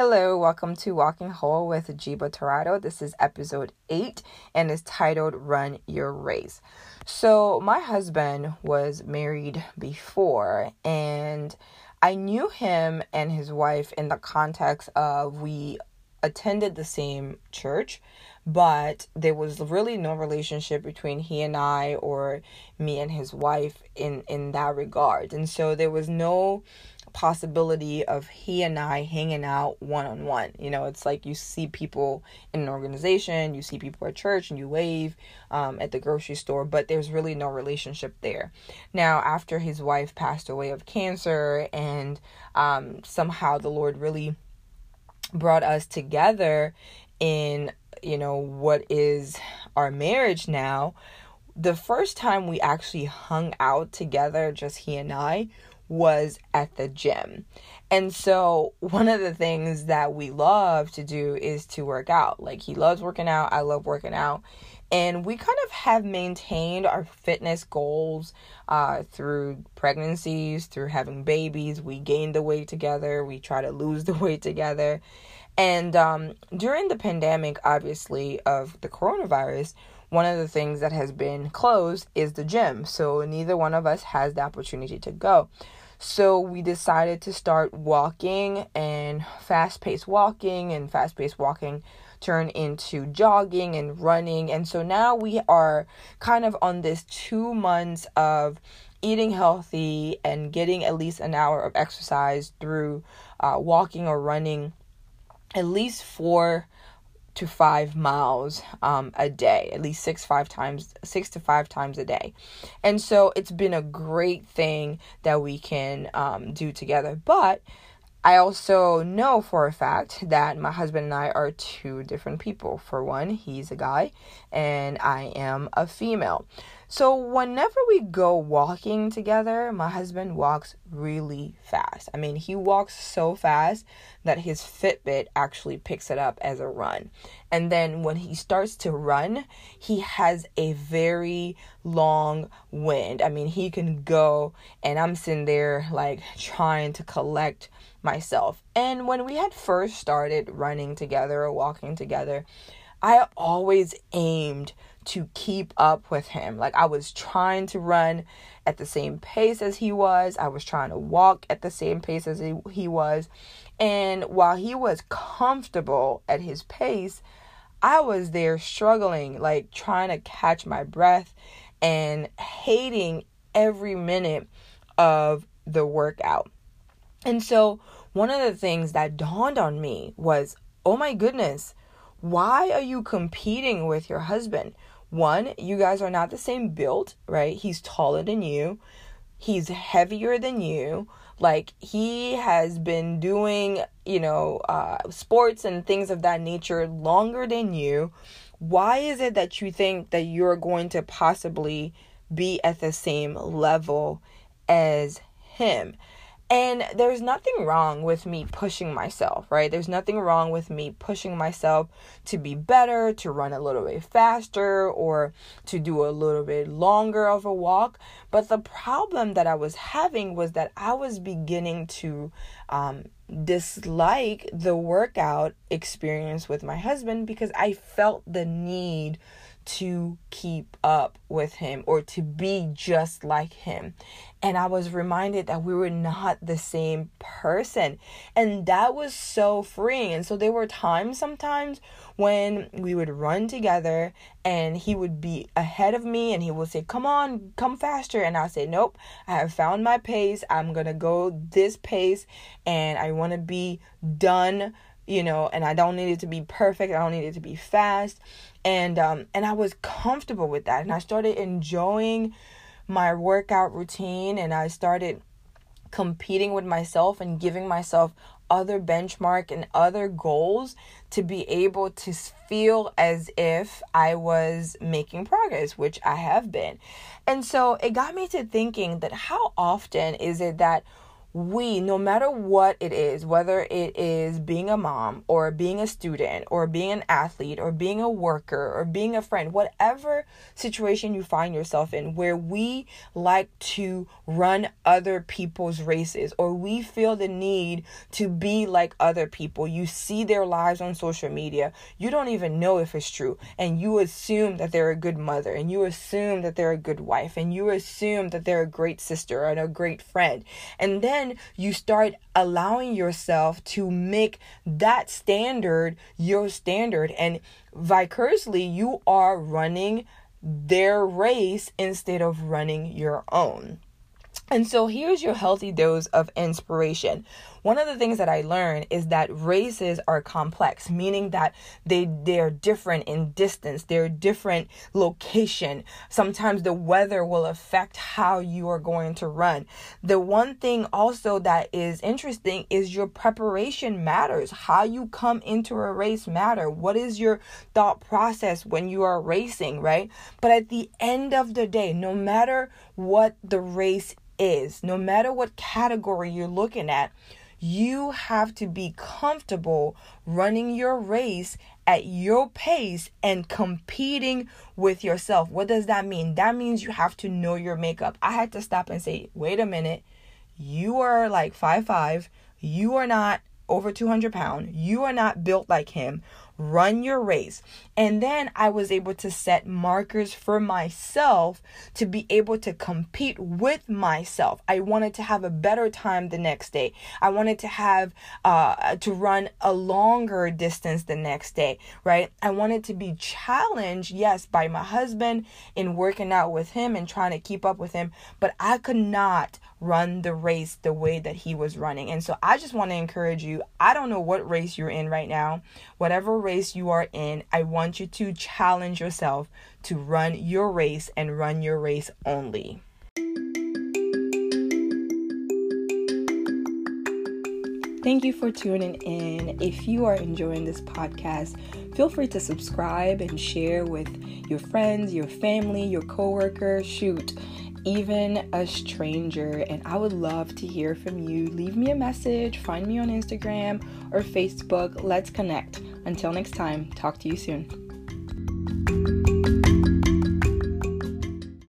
Hello, welcome to Walking Whole with Jiba Torado. This is episode 8 and is titled Run Your Race. So, my husband was married before, and I knew him and his wife in the context of we attended the same church, but there was really no relationship between he and I or me and his wife in in that regard. And so there was no possibility of he and I hanging out one on one. You know, it's like you see people in an organization, you see people at church, and you wave um, at the grocery store, but there's really no relationship there. Now, after his wife passed away of cancer, and um, somehow the Lord really brought us together in, you know, what is our marriage now. The first time we actually hung out together, just he and I, was at the gym. And so, one of the things that we love to do is to work out. Like, he loves working out, I love working out. And we kind of have maintained our fitness goals uh, through pregnancies, through having babies. We gain the weight together, we try to lose the weight together. And um, during the pandemic, obviously, of the coronavirus, one of the things that has been closed is the gym. So neither one of us has the opportunity to go. So we decided to start walking and fast paced walking and fast paced walking turn into jogging and running. And so now we are kind of on this two months of eating healthy and getting at least an hour of exercise through uh, walking or running at least four to five miles um, a day, at least six five times six to five times a day, and so it's been a great thing that we can um, do together. But I also know for a fact that my husband and I are two different people. For one, he's a guy and I am a female. So, whenever we go walking together, my husband walks really fast. I mean, he walks so fast that his Fitbit actually picks it up as a run. And then when he starts to run, he has a very long wind. I mean, he can go, and I'm sitting there like trying to collect myself. And when we had first started running together or walking together, I always aimed to keep up with him. Like I was trying to run at the same pace as he was. I was trying to walk at the same pace as he, he was. And while he was comfortable at his pace, I was there struggling, like trying to catch my breath and hating every minute of the workout. And so, one of the things that dawned on me was, oh my goodness, why are you competing with your husband? One, you guys are not the same build, right? He's taller than you, he's heavier than you. Like, he has been doing, you know, uh, sports and things of that nature longer than you. Why is it that you think that you're going to possibly be at the same level as him? And there's nothing wrong with me pushing myself, right? There's nothing wrong with me pushing myself to be better, to run a little bit faster, or to do a little bit longer of a walk. But the problem that I was having was that I was beginning to um, dislike the workout experience with my husband because I felt the need to keep up with him or to be just like him. And I was reminded that we were not the same person. And that was so freeing. And so there were times sometimes when we would run together and he would be ahead of me and he would say, Come on, come faster. And I say, Nope, I have found my pace. I'm going to go this pace and I want to be done you know and i don't need it to be perfect i don't need it to be fast and um and i was comfortable with that and i started enjoying my workout routine and i started competing with myself and giving myself other benchmark and other goals to be able to feel as if I was making progress, which I have been. And so it got me to thinking that how often is it that we, no matter what it is, whether it is being a mom or being a student or being an athlete or being a worker or being a friend, whatever situation you find yourself in, where we like to run other people's races or we feel the need to be like other people, you see their lives on social media, you don't even know if it's true, and you assume that they're a good mother and you assume that they're a good wife and you assume that they're a great sister and a great friend. And then then you start allowing yourself to make that standard your standard and vicariously you are running their race instead of running your own. And so here's your healthy dose of inspiration. One of the things that I learned is that races are complex, meaning that they they're different in distance, they're different location. Sometimes the weather will affect how you are going to run. The one thing also that is interesting is your preparation matters. How you come into a race matter. What is your thought process when you are racing, right? But at the end of the day, no matter what the race is, no matter what category you're looking at, you have to be comfortable running your race at your pace and competing with yourself. What does that mean? That means you have to know your makeup. I had to stop and say, wait a minute, you are like five five. You are not over 200 pounds. You are not built like him run your race. And then I was able to set markers for myself to be able to compete with myself. I wanted to have a better time the next day. I wanted to have uh to run a longer distance the next day, right? I wanted to be challenged, yes, by my husband in working out with him and trying to keep up with him, but I could not run the race the way that he was running. And so I just want to encourage you. I don't know what race you're in right now. Whatever race you are in, I want you to challenge yourself to run your race and run your race only. Thank you for tuning in. If you are enjoying this podcast, feel free to subscribe and share with your friends, your family, your coworkers. Shoot, even a stranger. And I would love to hear from you. Leave me a message, find me on Instagram or Facebook. Let's connect. Until next time, talk to you soon.